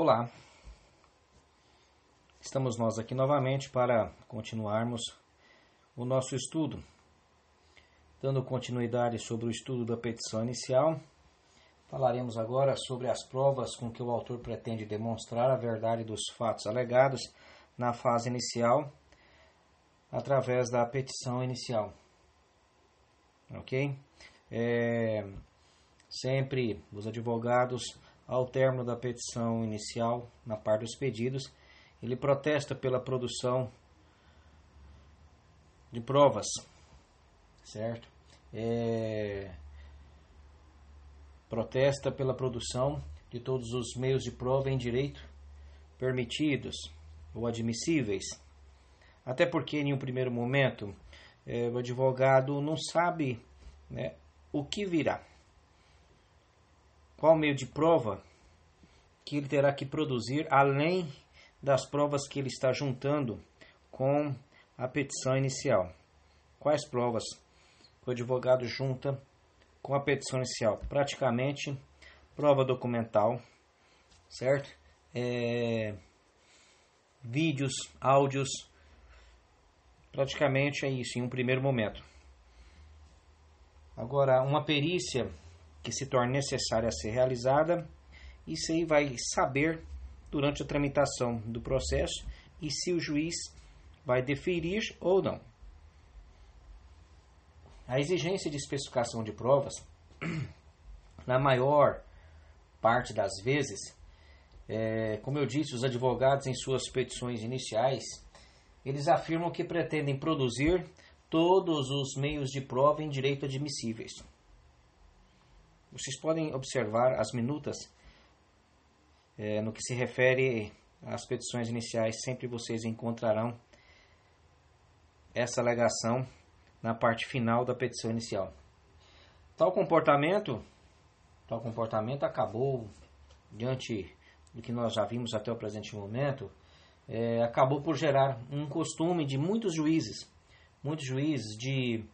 Olá, estamos nós aqui novamente para continuarmos o nosso estudo, dando continuidade sobre o estudo da petição inicial. Falaremos agora sobre as provas com que o autor pretende demonstrar a verdade dos fatos alegados na fase inicial através da petição inicial. Ok? É, sempre os advogados, ao término da petição inicial, na parte dos pedidos, ele protesta pela produção de provas, certo? É, protesta pela produção de todos os meios de prova em direito permitidos ou admissíveis. Até porque, em um primeiro momento, é, o advogado não sabe né, o que virá. Qual meio de prova que ele terá que produzir além das provas que ele está juntando com a petição inicial? Quais provas o advogado junta com a petição inicial? Praticamente prova documental, certo? É, vídeos, áudios, praticamente é isso em um primeiro momento. Agora, uma perícia que se torna necessária a ser realizada, isso aí vai saber durante a tramitação do processo e se o juiz vai deferir ou não. A exigência de especificação de provas, na maior parte das vezes, é, como eu disse, os advogados em suas petições iniciais, eles afirmam que pretendem produzir todos os meios de prova em direito admissíveis. Vocês podem observar as minutas é, no que se refere às petições iniciais, sempre vocês encontrarão essa alegação na parte final da petição inicial. Tal comportamento, tal comportamento acabou diante do que nós já vimos até o presente momento, é, acabou por gerar um costume de muitos juízes, muitos juízes de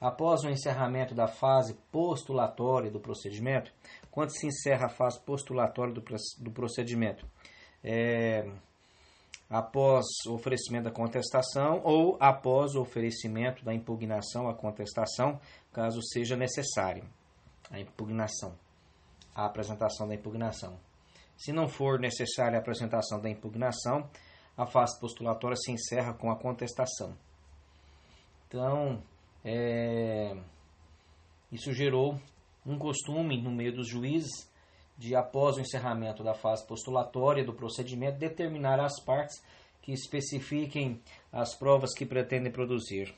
após o encerramento da fase postulatória do procedimento, quando se encerra a fase postulatória do, do procedimento, é, após o oferecimento da contestação ou após o oferecimento da impugnação à contestação, caso seja necessário a impugnação, a apresentação da impugnação. Se não for necessária a apresentação da impugnação, a fase postulatória se encerra com a contestação. Então, é, isso gerou um costume no meio dos juízes de, após o encerramento da fase postulatória do procedimento, determinar as partes que especifiquem as provas que pretendem produzir.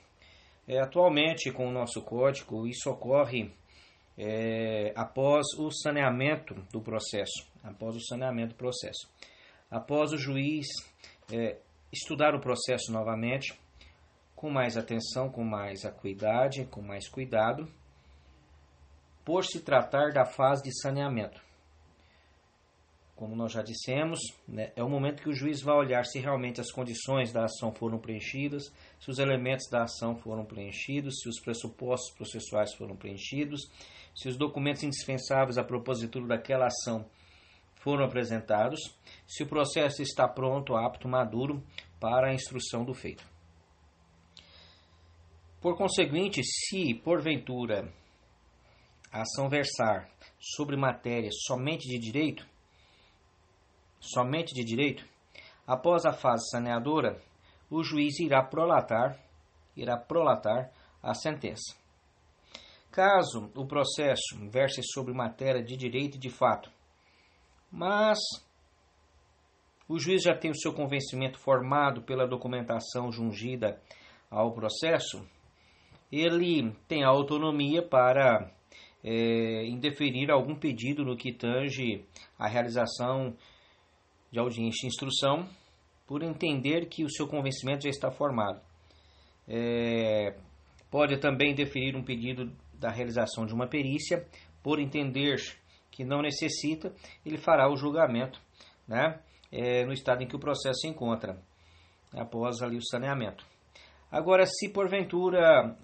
É, atualmente, com o nosso código, isso ocorre é, após o saneamento do processo. Após o saneamento do processo. Após o juiz é, estudar o processo novamente, com mais atenção, com mais acuidade, com mais cuidado, por se tratar da fase de saneamento. Como nós já dissemos, né, é o momento que o juiz vai olhar se realmente as condições da ação foram preenchidas, se os elementos da ação foram preenchidos, se os pressupostos processuais foram preenchidos, se os documentos indispensáveis à propositura daquela ação foram apresentados, se o processo está pronto, apto, maduro para a instrução do feito. Por conseguinte, se porventura a ação versar sobre matéria somente de direito, somente de direito, após a fase saneadora, o juiz irá prolatar, irá prolatar a sentença. Caso o processo verse sobre matéria de direito e de fato, mas o juiz já tem o seu convencimento formado pela documentação jungida ao processo, ele tem autonomia para é, indeferir algum pedido no que tange a realização de audiência de instrução, por entender que o seu convencimento já está formado. É, pode também deferir um pedido da realização de uma perícia, por entender que não necessita, ele fará o julgamento né, é, no estado em que o processo se encontra, após ali o saneamento. Agora, se porventura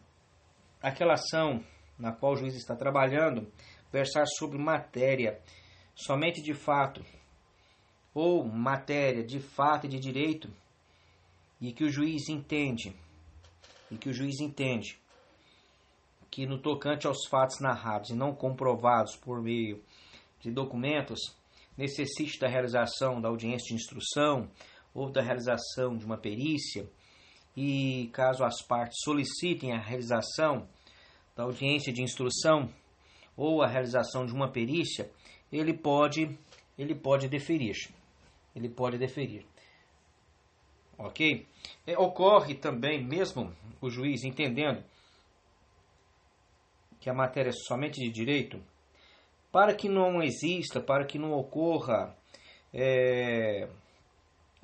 aquela ação na qual o juiz está trabalhando versar sobre matéria somente de fato ou matéria de fato e de direito e que o juiz entende e que o juiz entende que no tocante aos fatos narrados e não comprovados por meio de documentos necessite da realização da audiência de instrução ou da realização de uma perícia e caso as partes solicitem a realização da audiência de instrução ou a realização de uma perícia, ele pode ele pode deferir. Ele pode deferir. OK? É, ocorre também mesmo o juiz entendendo que a matéria é somente de direito, para que não exista, para que não ocorra é,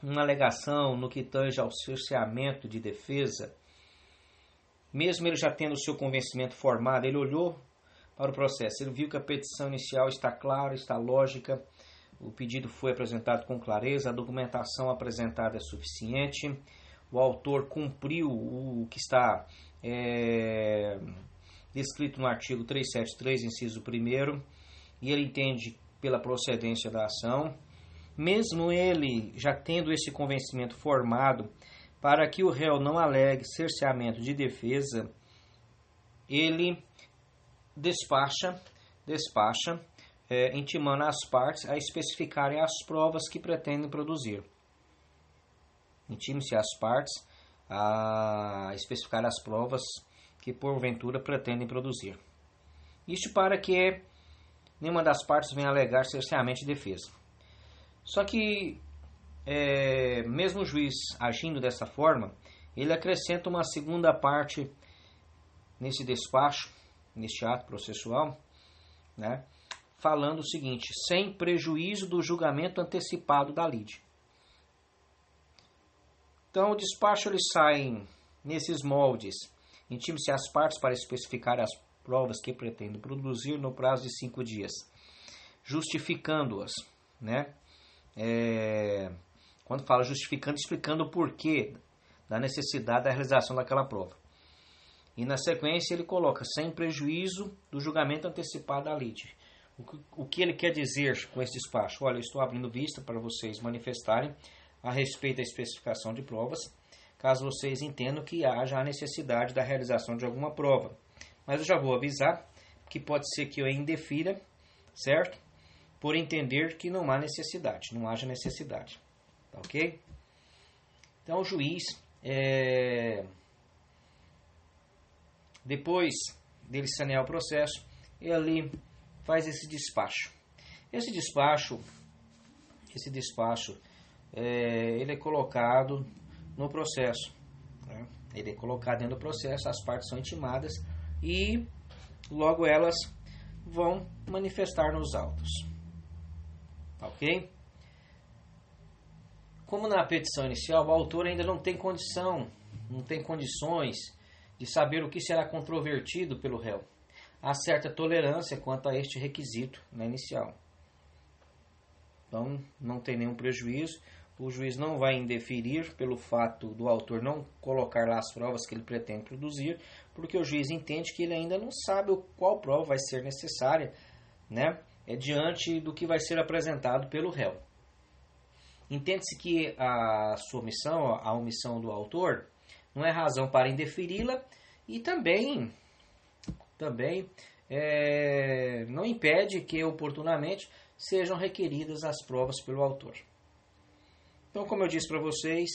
uma alegação no que tange ao cerceamento de defesa, mesmo ele já tendo o seu convencimento formado, ele olhou para o processo, ele viu que a petição inicial está clara, está lógica, o pedido foi apresentado com clareza, a documentação apresentada é suficiente, o autor cumpriu o que está é, descrito no artigo 373, inciso 1, e ele entende pela procedência da ação, mesmo ele já tendo esse convencimento formado para que o réu não alegue cerceamento de defesa, ele despacha, despacha, é, intimando as partes a especificarem as provas que pretendem produzir. Intime-se as partes a especificar as provas que porventura pretendem produzir. Isso para que nenhuma das partes venha alegar cerceamento de defesa. Só que, é, mesmo o juiz agindo dessa forma, ele acrescenta uma segunda parte nesse despacho, neste ato processual, né, falando o seguinte: sem prejuízo do julgamento antecipado da lide. Então, o despacho ele sai nesses moldes. Intime-se as partes para especificar as provas que pretende produzir no prazo de cinco dias, justificando-as, né? É, quando fala justificando, explicando o porquê da necessidade da realização daquela prova. E na sequência ele coloca sem prejuízo do julgamento antecipado da lide. O que, ele quer dizer com esse despacho? Olha, eu estou abrindo vista para vocês manifestarem a respeito da especificação de provas, caso vocês entendam que haja a necessidade da realização de alguma prova. Mas eu já vou avisar que pode ser que eu indefira, certo? Por entender que não há necessidade, não haja necessidade. Tá ok? Então o juiz, é... depois dele sanear o processo, ele faz esse despacho. Esse despacho, esse despacho, é, ele é colocado no processo. Né? Ele é colocado dentro do processo, as partes são intimadas e logo elas vão manifestar nos autos. Ok? Como na petição inicial, o autor ainda não tem condição, não tem condições de saber o que será controvertido pelo réu. Há certa tolerância quanto a este requisito na inicial. Então, não tem nenhum prejuízo o juiz não vai indeferir pelo fato do autor não colocar lá as provas que ele pretende produzir, porque o juiz entende que ele ainda não sabe qual prova vai ser necessária, né, é diante do que vai ser apresentado pelo réu. Entende-se que a sua omissão, a omissão do autor, não é razão para indeferi-la e também, também é, não impede que oportunamente sejam requeridas as provas pelo autor. Então, como eu disse para vocês,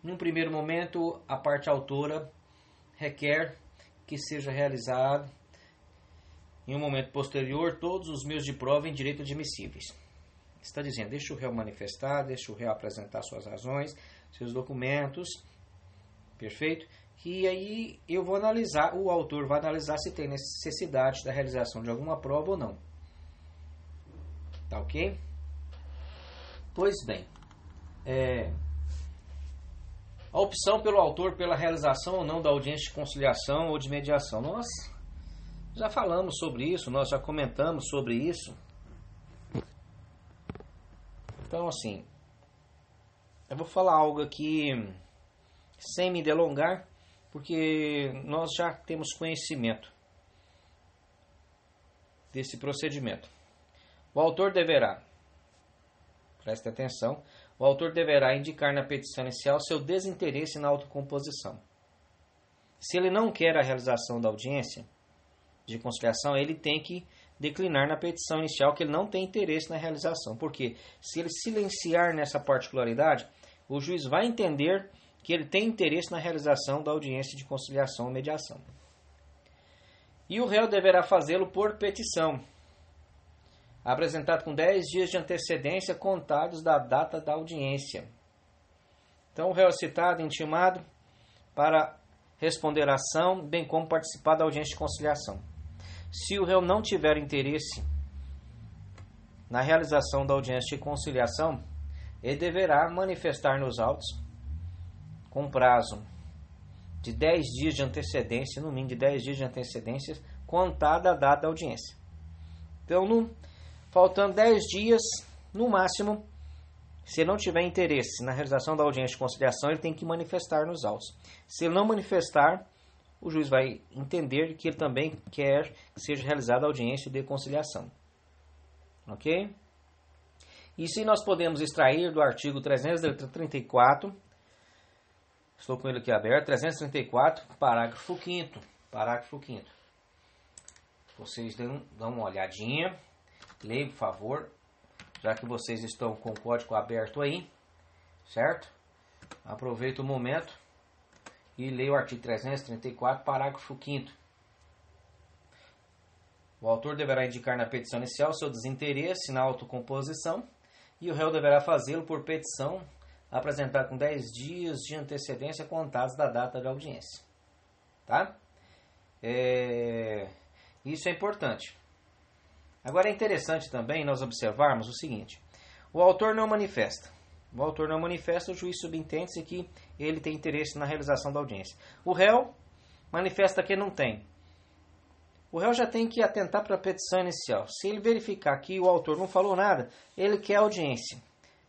num primeiro momento, a parte autora requer que seja realizado em um momento posterior todos os meios de prova em direito admissíveis. Está dizendo, deixa o réu manifestar, deixa o réu apresentar suas razões, seus documentos, perfeito? E aí eu vou analisar, o autor vai analisar se tem necessidade da realização de alguma prova ou não. Tá ok? Pois bem, é, a opção pelo autor pela realização ou não da audiência de conciliação ou de mediação. Nós já falamos sobre isso, nós já comentamos sobre isso. Então, assim, eu vou falar algo aqui sem me delongar, porque nós já temos conhecimento desse procedimento. O autor deverá preste atenção, o autor deverá indicar na petição inicial seu desinteresse na autocomposição. Se ele não quer a realização da audiência de conciliação, ele tem que declinar na petição inicial que ele não tem interesse na realização. Porque se ele silenciar nessa particularidade, o juiz vai entender que ele tem interesse na realização da audiência de conciliação ou mediação. E o réu deverá fazê-lo por petição, apresentado com 10 dias de antecedência contados da data da audiência. Então, o réu é citado, intimado, para responder à ação, bem como participar da audiência de conciliação. Se o réu não tiver interesse na realização da audiência de conciliação, ele deverá manifestar nos autos, com prazo de 10 dias de antecedência, no mínimo de 10 dias de antecedência, contada a data da audiência. Então, no, faltando 10 dias, no máximo, se ele não tiver interesse na realização da audiência de conciliação, ele tem que manifestar nos autos. Se ele não manifestar, o juiz vai entender que ele também quer que seja realizada a audiência de conciliação. Ok? Isso aí nós podemos extrair do artigo 334, estou com ele aqui aberto, 334, parágrafo 5 parágrafo 5 Vocês dão, dão uma olhadinha, leiam, por favor, já que vocês estão com o código aberto aí, certo? Aproveita o momento e leia o artigo 334, parágrafo 5 O autor deverá indicar na petição inicial seu desinteresse na autocomposição e o réu deverá fazê-lo por petição apresentar com 10 dias de antecedência contados da data da audiência. Tá? É... Isso é importante. Agora é interessante também nós observarmos o seguinte: o autor não manifesta. O autor não manifesta, o juiz subentende-se que ele tem interesse na realização da audiência. O réu manifesta que não tem. O réu já tem que atentar para a petição inicial. Se ele verificar que o autor não falou nada, ele quer audiência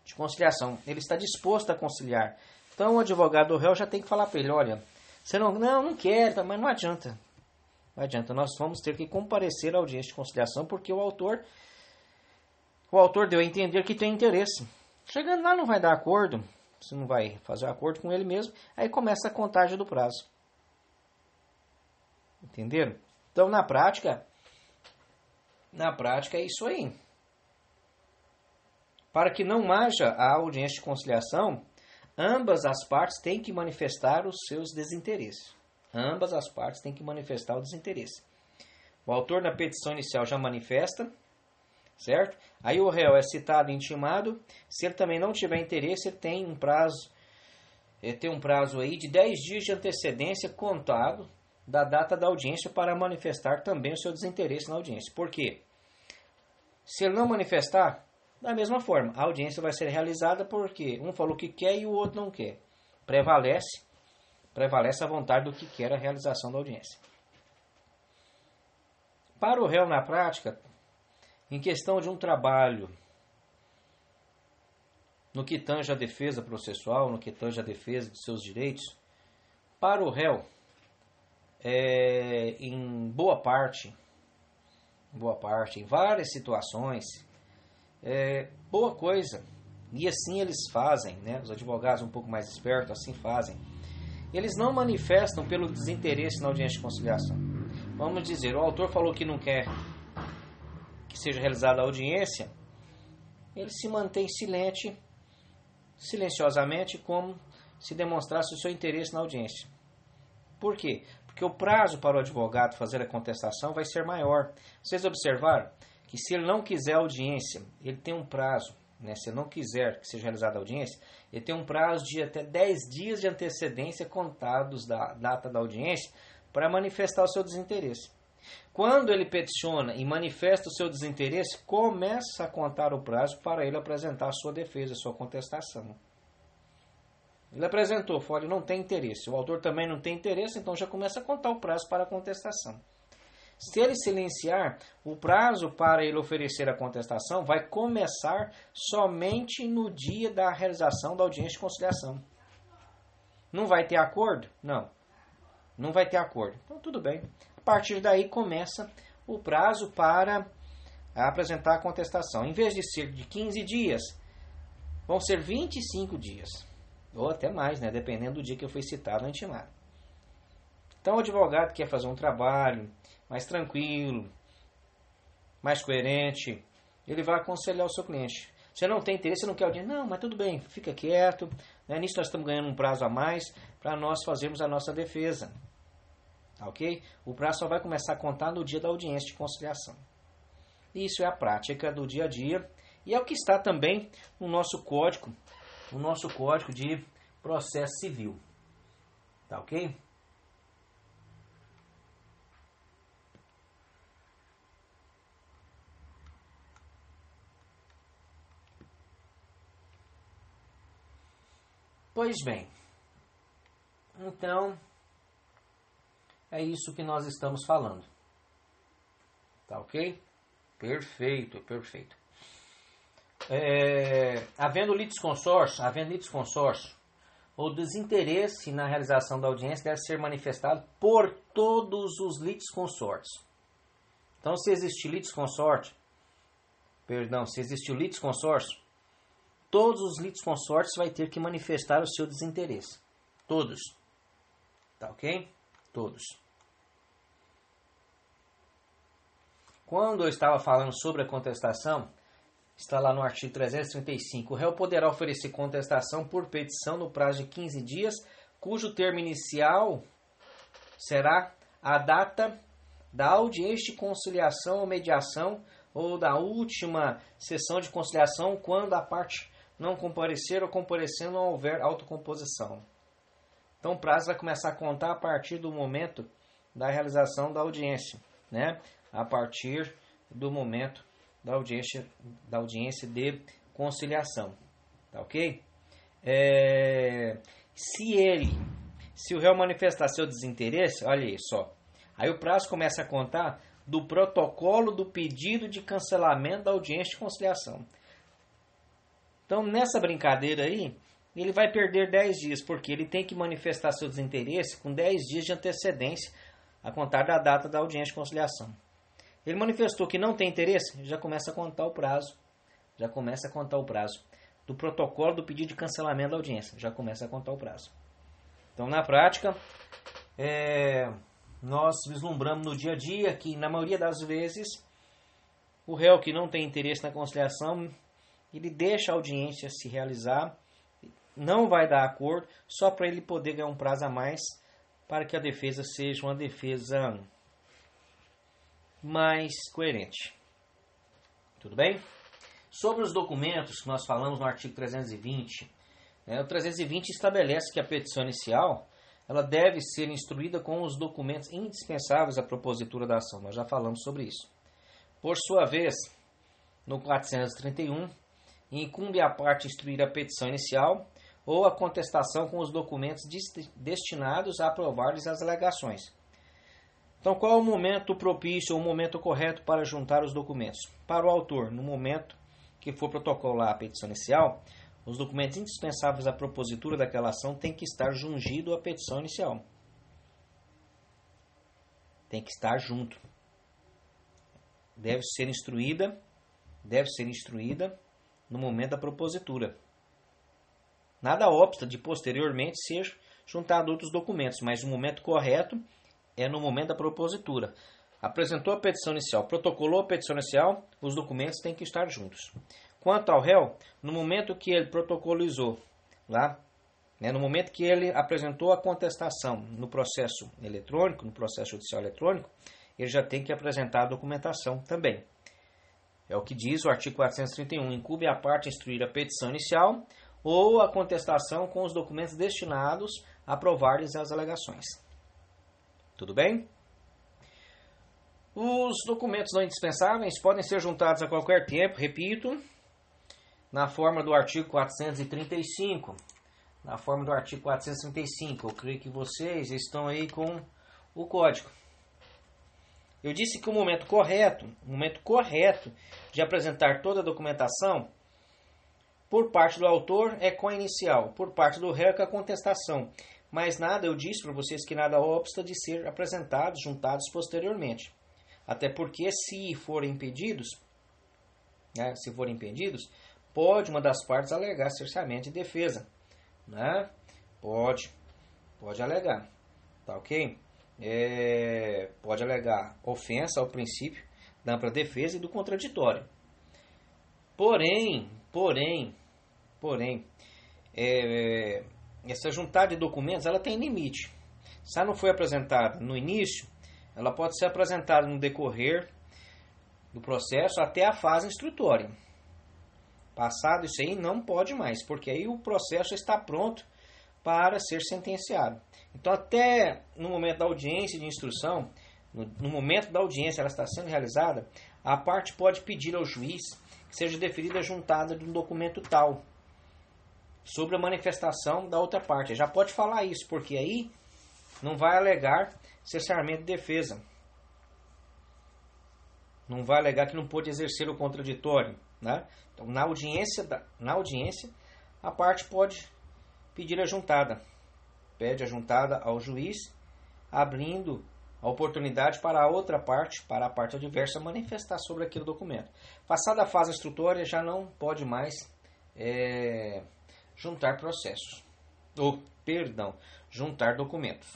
de conciliação. Ele está disposto a conciliar. Então o advogado do réu já tem que falar para ele: olha, você não, não, não quer, mas não adianta. Não adianta, nós vamos ter que comparecer à audiência de conciliação porque o autor o autor deu a entender que tem interesse. Chegando lá não vai dar acordo, você não vai fazer acordo com ele mesmo, aí começa a contagem do prazo. Entenderam? Então na prática, na prática é isso aí. Para que não haja a audiência de conciliação, ambas as partes têm que manifestar os seus desinteresses. Ambas as partes têm que manifestar o desinteresse. O autor na petição inicial já manifesta, certo? Aí o réu é citado e intimado. Se ele também não tiver interesse, ele tem um prazo, tem um prazo aí de 10 dias de antecedência contado da data da audiência para manifestar também o seu desinteresse na audiência. Por quê? Se ele não manifestar, da mesma forma, a audiência vai ser realizada porque um falou que quer e o outro não quer. Prevalece prevalece a vontade do que quer a realização da audiência. Para o réu na prática, em questão de um trabalho no que tange a defesa processual, no que tange a defesa de seus direitos, para o réu, é, em boa parte, boa parte, em várias situações, é, boa coisa. E assim eles fazem, né? Os advogados um pouco mais espertos assim fazem eles não manifestam pelo desinteresse na audiência de conciliação. Vamos dizer, o autor falou que não quer que seja realizada a audiência, ele se mantém silente, silenciosamente, como se demonstrasse o seu interesse na audiência. Por quê? Porque o prazo para o advogado fazer a contestação vai ser maior. Vocês observaram que se ele não quiser audiência, ele tem um prazo né, se não quiser que seja realizada a audiência, ele tem um prazo de até 10 dias de antecedência contados da data da audiência para manifestar o seu desinteresse. Quando ele peticiona e manifesta o seu desinteresse, começa a contar o prazo para ele apresentar sua defesa, sua contestação. Ele apresentou, falou, não tem interesse. O autor também não tem interesse, então já começa a contar o prazo para a contestação. Se ele silenciar, o prazo para ele oferecer a contestação vai começar somente no dia da realização da audiência de conciliação. Não vai ter acordo? Não. Não vai ter acordo. Então, tudo bem. Partir daí começa o prazo para apresentar a contestação. Em vez de ser de 15 dias, vão ser 25 dias, ou até mais, né, dependendo do dia que eu fui citado no intimário. Então, o advogado quer fazer um trabalho mais tranquilo, mais coerente, ele vai aconselhar o seu cliente. Você não tem interesse, não quer audiência, não, mas tudo bem, fica quieto. Né? Nisso nós estamos ganhando um prazo a mais para nós fazermos a nossa defesa. Tá ok? O prazo só vai começar a contar no dia da audiência de conciliação. Isso é a prática do dia a dia e é o que está também no nosso código, no nosso código de processo civil. Tá ok? Pois bem, então é isso que nós estamos falando. Tá ok? Perfeito, perfeito. É, havendo litisconsórcio, havendo litisconsórcio, o desinteresse na realização da audiência deve ser manifestado por todos os litisconsórcios. Então, se existe litisconsórcio, perdão, se existe o litisconsórcio, todos os litisconsórcios vai ter que manifestar o seu desinteresse. Todos. Tá ok? Todos. Quando eu estava falando sobre a contestação, está lá no artigo 335. O réu poderá oferecer contestação por petição no prazo de 15 dias, cujo termo inicial será a data da audiência de conciliação ou mediação ou da última sessão de conciliação quando a parte não comparecer ou comparecendo não houver autocomposição. Então o prazo vai começar a contar a partir do momento da realização da audiência, né? A partir do momento da audiência, da audiência de conciliação, tá ok? É, se ele, se o réu manifestar seu desinteresse, olha aí só, aí o prazo começa a contar do protocolo do pedido de cancelamento da audiência de conciliação. Então, nessa brincadeira aí, ele vai perder 10 dias, porque ele tem que manifestar seu desinteresse com 10 dias de antecedência a contar da data da audiência de conciliação. Ele manifestou que não tem interesse, já começa a contar o prazo. Já começa a contar o prazo. Do protocolo do pedido de cancelamento da audiência, já começa a contar o prazo. Então, na prática, é, nós vislumbramos no dia a dia que, na maioria das vezes, o réu que não tem interesse na conciliação, ele deixa a audiência se realizar, não vai dar acordo, só para ele poder ganhar um prazo a mais, para que a defesa seja uma defesa mais coerente. Tudo bem? Sobre os documentos que nós falamos no artigo 320, né, o 320 estabelece que a petição inicial ela deve ser instruída com os documentos indispensáveis à propositura da ação. Nós já falamos sobre isso. Por sua vez, no 431, incumbe à parte instruir a petição inicial ou a contestação com os documentos destinados a aprovar-lhes as alegações. Então, qual é o momento propício o momento correto para juntar os documentos? Para o autor, no momento que for protocolar a petição inicial, os documentos indispensáveis à propositura daquela ação têm que estar jungido à petição inicial. Tem que estar junto. Deve ser instruída, deve ser instruída no momento da propositura. Nada obsta de posteriormente ser juntado outros documentos, mas o momento correto é no momento da propositura. Apresentou a petição inicial, protocolou a petição inicial, os documentos têm que estar juntos. Quanto ao réu, no momento que ele protocolizou, lá, né, no momento que ele apresentou a contestação no processo eletrônico, no processo judicial eletrônico, ele já tem que apresentar a documentação também. É o que diz o artigo 431. Incube a parte instruir a petição inicial ou a contestação com os documentos destinados a provar-lhes as alegações. Tudo bem? Os documentos não indispensáveis podem ser juntados a qualquer tempo, repito, na forma do artigo 435. Na forma do artigo 435. Eu creio que vocês estão aí com o código. Eu disse que o momento correto, o momento correto de apresentar toda a documentação por parte do autor é com a inicial, por parte do réu é com a contestação. Mas nada, eu disse para vocês que nada obsta de ser apresentados, juntados posteriormente. Até porque se forem impedidos, né, se forem impedidos, pode uma das partes alegar cerceamento de defesa, né? Pode, pode alegar, tá ok? É, pode alegar ofensa ao princípio da ampla defesa e do contraditório. Porém, porém, porém, é, essa juntada de documentos ela tem limite. Se ela não foi apresentada no início, ela pode ser apresentada no decorrer do processo até a fase instrutória. Passado isso aí, não pode mais, porque aí o processo está pronto para ser sentenciado. Então, até no momento da audiência de instrução, no, no momento da audiência ela está sendo realizada, a parte pode pedir ao juiz que seja deferida a juntada de um documento tal sobre a manifestação da outra parte. Já pode falar isso, porque aí não vai alegar cessamento de defesa. Não vai alegar que não pôde exercer o contraditório. Né? Então, na audiência, na audiência, a parte pode pedir a juntada. Pede a juntada ao juiz, abrindo a oportunidade para a outra parte, para a parte adversa, manifestar sobre aquele documento. Passada a fase instrutória, já não pode mais é, juntar processos. Ou, perdão, juntar documentos.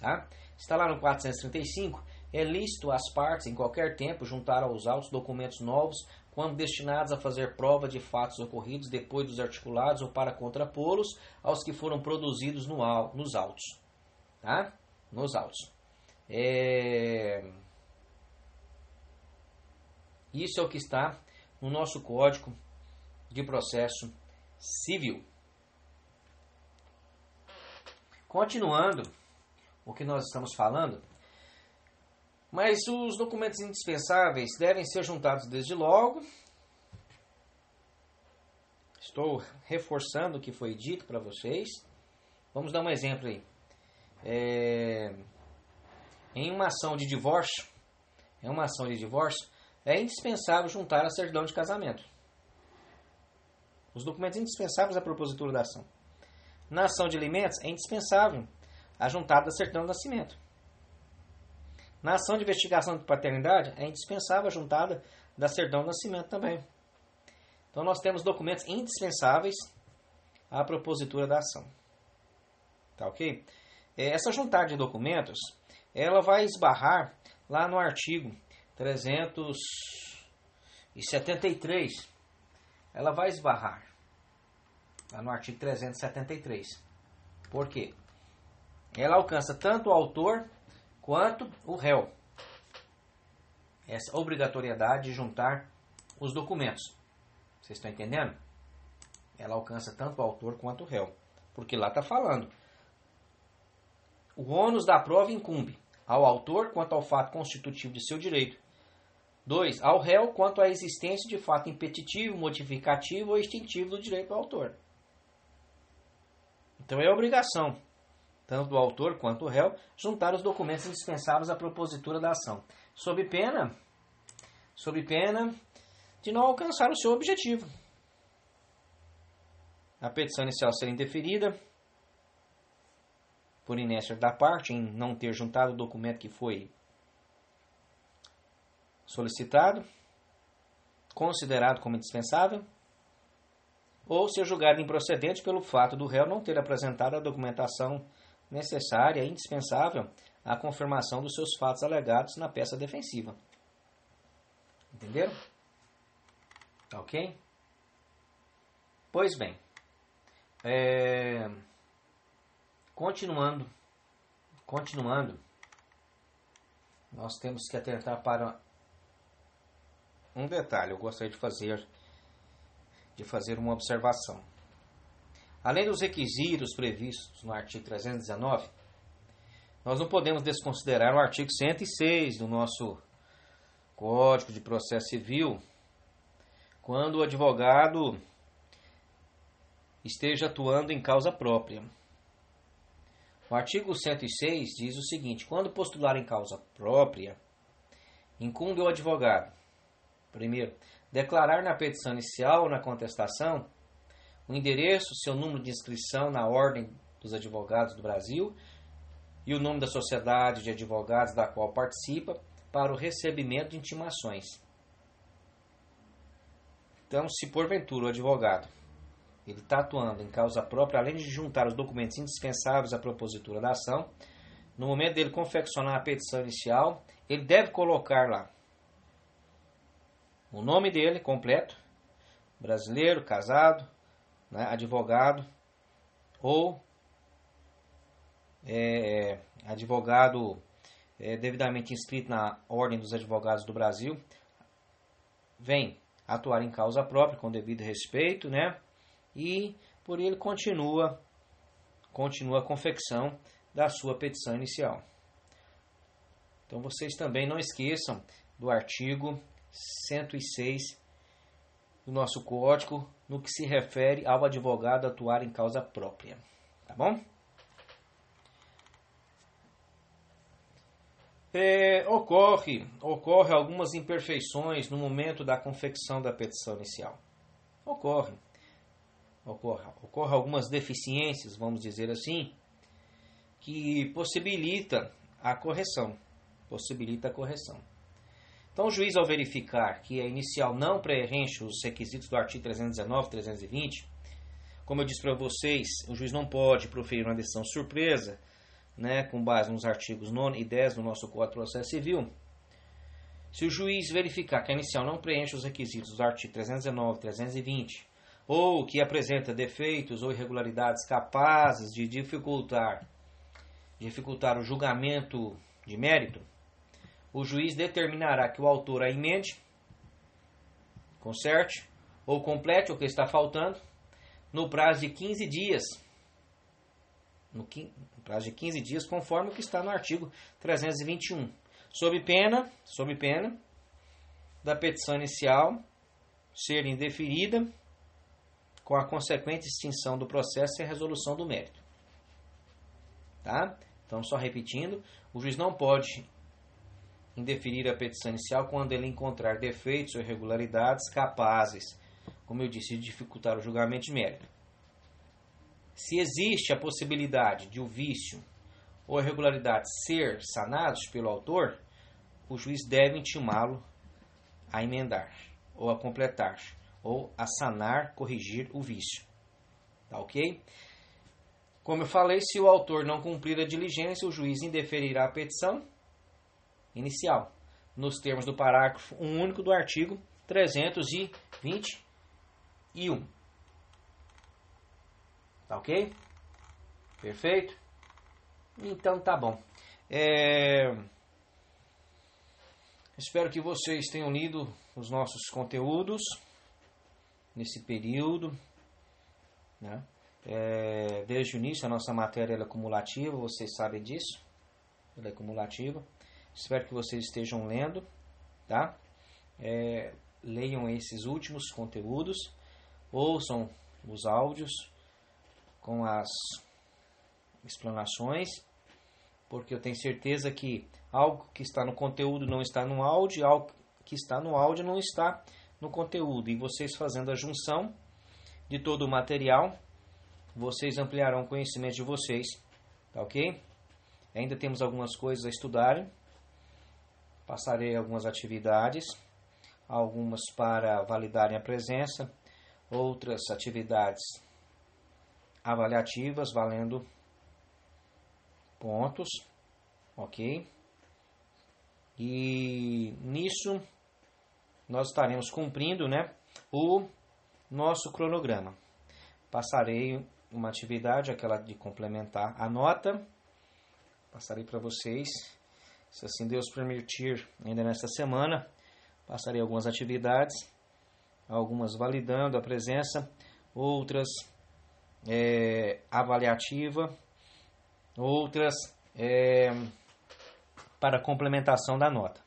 Tá? Está lá no 435, é lícito às partes, em qualquer tempo, juntar aos autos documentos novos quando destinados a fazer prova de fatos ocorridos depois dos articulados ou para contrapô-los aos que foram produzidos no, nos autos. Tá? Nos autos. É... Isso é o que está no nosso Código de Processo Civil. Continuando o que nós estamos falando, mas os documentos indispensáveis devem ser juntados desde logo. Estou reforçando o que foi dito para vocês. Vamos dar um exemplo aí. É, em uma ação de divórcio, em uma ação de divórcio, é indispensável juntar a certidão de casamento. Os documentos indispensáveis à propositura da ação. Na ação de alimentos, é indispensável a juntada da certidão de nascimento. Na ação de investigação de paternidade, é indispensável a juntada da certidão de nascimento também. Então, nós temos documentos indispensáveis à propositura da ação. Tá ok? É, essa juntada de documentos, ela vai esbarrar lá no artigo 373. Ela vai esbarrar lá no artigo 373. Por quê? Ela alcança tanto o autor quanto o réu. Essa obrigatoriedade de juntar os documentos. Vocês estão entendendo? Ela alcança tanto o autor quanto o réu. Porque lá está falando. O ônus da prova incumbe ao autor quanto ao fato constitutivo de seu direito. 2. Ao réu quanto à existência de fato impetitivo, modificativo ou extintivo do direito do autor. Então é obrigação tanto do autor quanto do réu, juntar os documentos indispensáveis à propositura da ação, sob pena, sob pena de não alcançar o seu objetivo. A petição inicial ser indeferida por inércia da parte em não ter juntado o documento que foi solicitado, considerado como indispensável, ou ser julgado improcedente pelo fato do réu não ter apresentado a documentação necessária, indispensável à confirmação dos seus fatos alegados na peça defensiva. Entenderam? Tá ok? Pois bem, é... continuando, continuando, nós temos que atentar para um detalhe. Eu gostaria de fazer, de fazer uma observação. Além dos requisitos previstos no artigo 319, nós não podemos desconsiderar o artigo 106 do nosso Código de Processo Civil, quando o advogado esteja atuando em causa própria. O artigo 106 diz o seguinte: quando postular em causa própria, incumbe ao advogado, primeiro, declarar na petição inicial ou na contestação o endereço, seu número de inscrição na Ordem dos Advogados do Brasil e o nome da sociedade de advogados da qual participa para o recebimento de intimações. Então, se porventura o advogado ele está atuando em causa própria, além de juntar os documentos indispensáveis à propositura da ação, no momento dele confeccionar a petição inicial, ele deve colocar lá o nome dele completo, brasileiro, casado, né, advogado ou é, advogado é, devidamente inscrito na Ordem dos Advogados do Brasil, vem atuar em causa própria com devido respeito, né? E por ele continua continua a confecção da sua petição inicial. Então vocês também não esqueçam do artigo 106 do nosso código no que se refere ao advogado atuar em causa própria. Tá bom? É, ocorre, ocorre algumas imperfeições no momento da confecção da petição inicial. Ocorre. Ocorre, ocorre algumas deficiências, vamos dizer assim, que possibilita a correção. Possibilita a correção. Então, o juiz, ao verificar que a inicial não preenche os requisitos do artigo 319 320, como eu disse para vocês, o juiz não pode proferir uma decisão surpresa, né, com base nos artigos 9 e 10 do nosso Código de Processo Civil. Se o juiz verificar que a inicial não preenche os requisitos do artigo 319 320, ou que apresenta defeitos ou irregularidades capazes de dificultar dificultar o julgamento de mérito, o juiz determinará que o autor a emende, conserte ou complete o que está faltando no prazo de 15 dias. No prazo de 15 dias, conforme o que está no artigo 321. Sob pena, sob pena da petição inicial ser indeferida com a consequente extinção do processo e a resolução do mérito. Tá? Então, só repetindo, o juiz não pode indeferir a petição inicial quando ele encontrar defeitos ou irregularidades capazes, como eu disse, de dificultar o julgamento de mérito. Se existe a possibilidade de o vício ou irregularidade ser sanados pelo autor, o juiz deve intimá-lo a emendar, ou a completar, ou a sanar, corrigir o vício. Tá ok? Como eu falei, se o autor não cumprir a diligência, o juiz indeferirá a petição inicial, nos termos do parágrafo único do artigo 321. Tá ok? Perfeito? Então tá bom. É... Espero que vocês tenham lido os nossos conteúdos nesse período. Né? É, desde o início, a nossa matéria é cumulativa, vocês sabem disso. Ela é cumulativa. Espero que vocês estejam lendo, tá? É, leiam esses últimos conteúdos, ouçam os áudios com as explanações, porque eu tenho certeza que algo que está no conteúdo não está no áudio, algo que está no áudio não está no conteúdo. E vocês fazendo a junção de todo o material, vocês ampliarão o conhecimento de vocês, tá ok? Ainda temos algumas coisas a estudarem. Passarei algumas atividades, algumas para validarem a presença, outras atividades avaliativas valendo pontos, ok? E nisso nós estaremos cumprindo, né, o nosso cronograma. Passarei uma atividade, aquela de complementar a nota. Passarei para vocês se assim Deus permitir, ainda nesta semana, passarei algumas atividades, algumas validando a presença, outras é, avaliativa, outras é, para complementação da nota.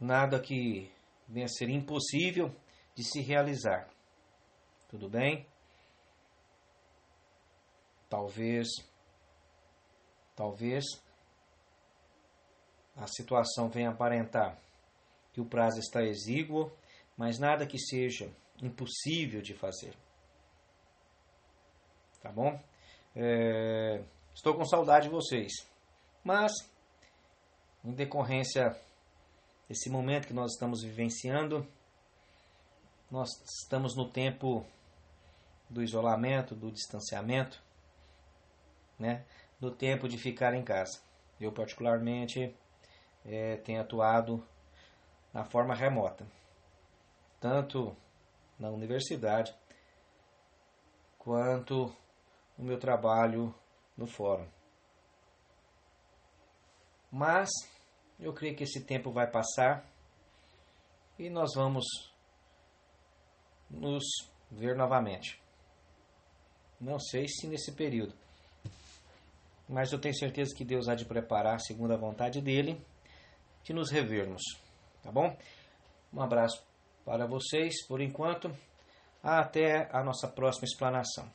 Nada que venha a ser impossível de se realizar. Tudo bem? Talvez, talvez a situação venha aparentar que o prazo está exíguo, mas nada que seja impossível de fazer. Tá bom? É, estou com saudade de vocês, mas em decorrência desse momento que nós estamos vivenciando, nós estamos no tempo do isolamento, do distanciamento, né? No tempo de ficar em casa. Eu, particularmente, é, tenho atuado na forma remota, tanto na universidade quanto no meu trabalho no fórum. Mas eu creio que esse tempo vai passar e nós vamos nos ver novamente. Não sei se nesse período, mas eu tenho certeza que Deus há de preparar, segundo a vontade dele, de nos revermos. Tá bom? Um abraço para vocês por enquanto. Até a nossa próxima explanação.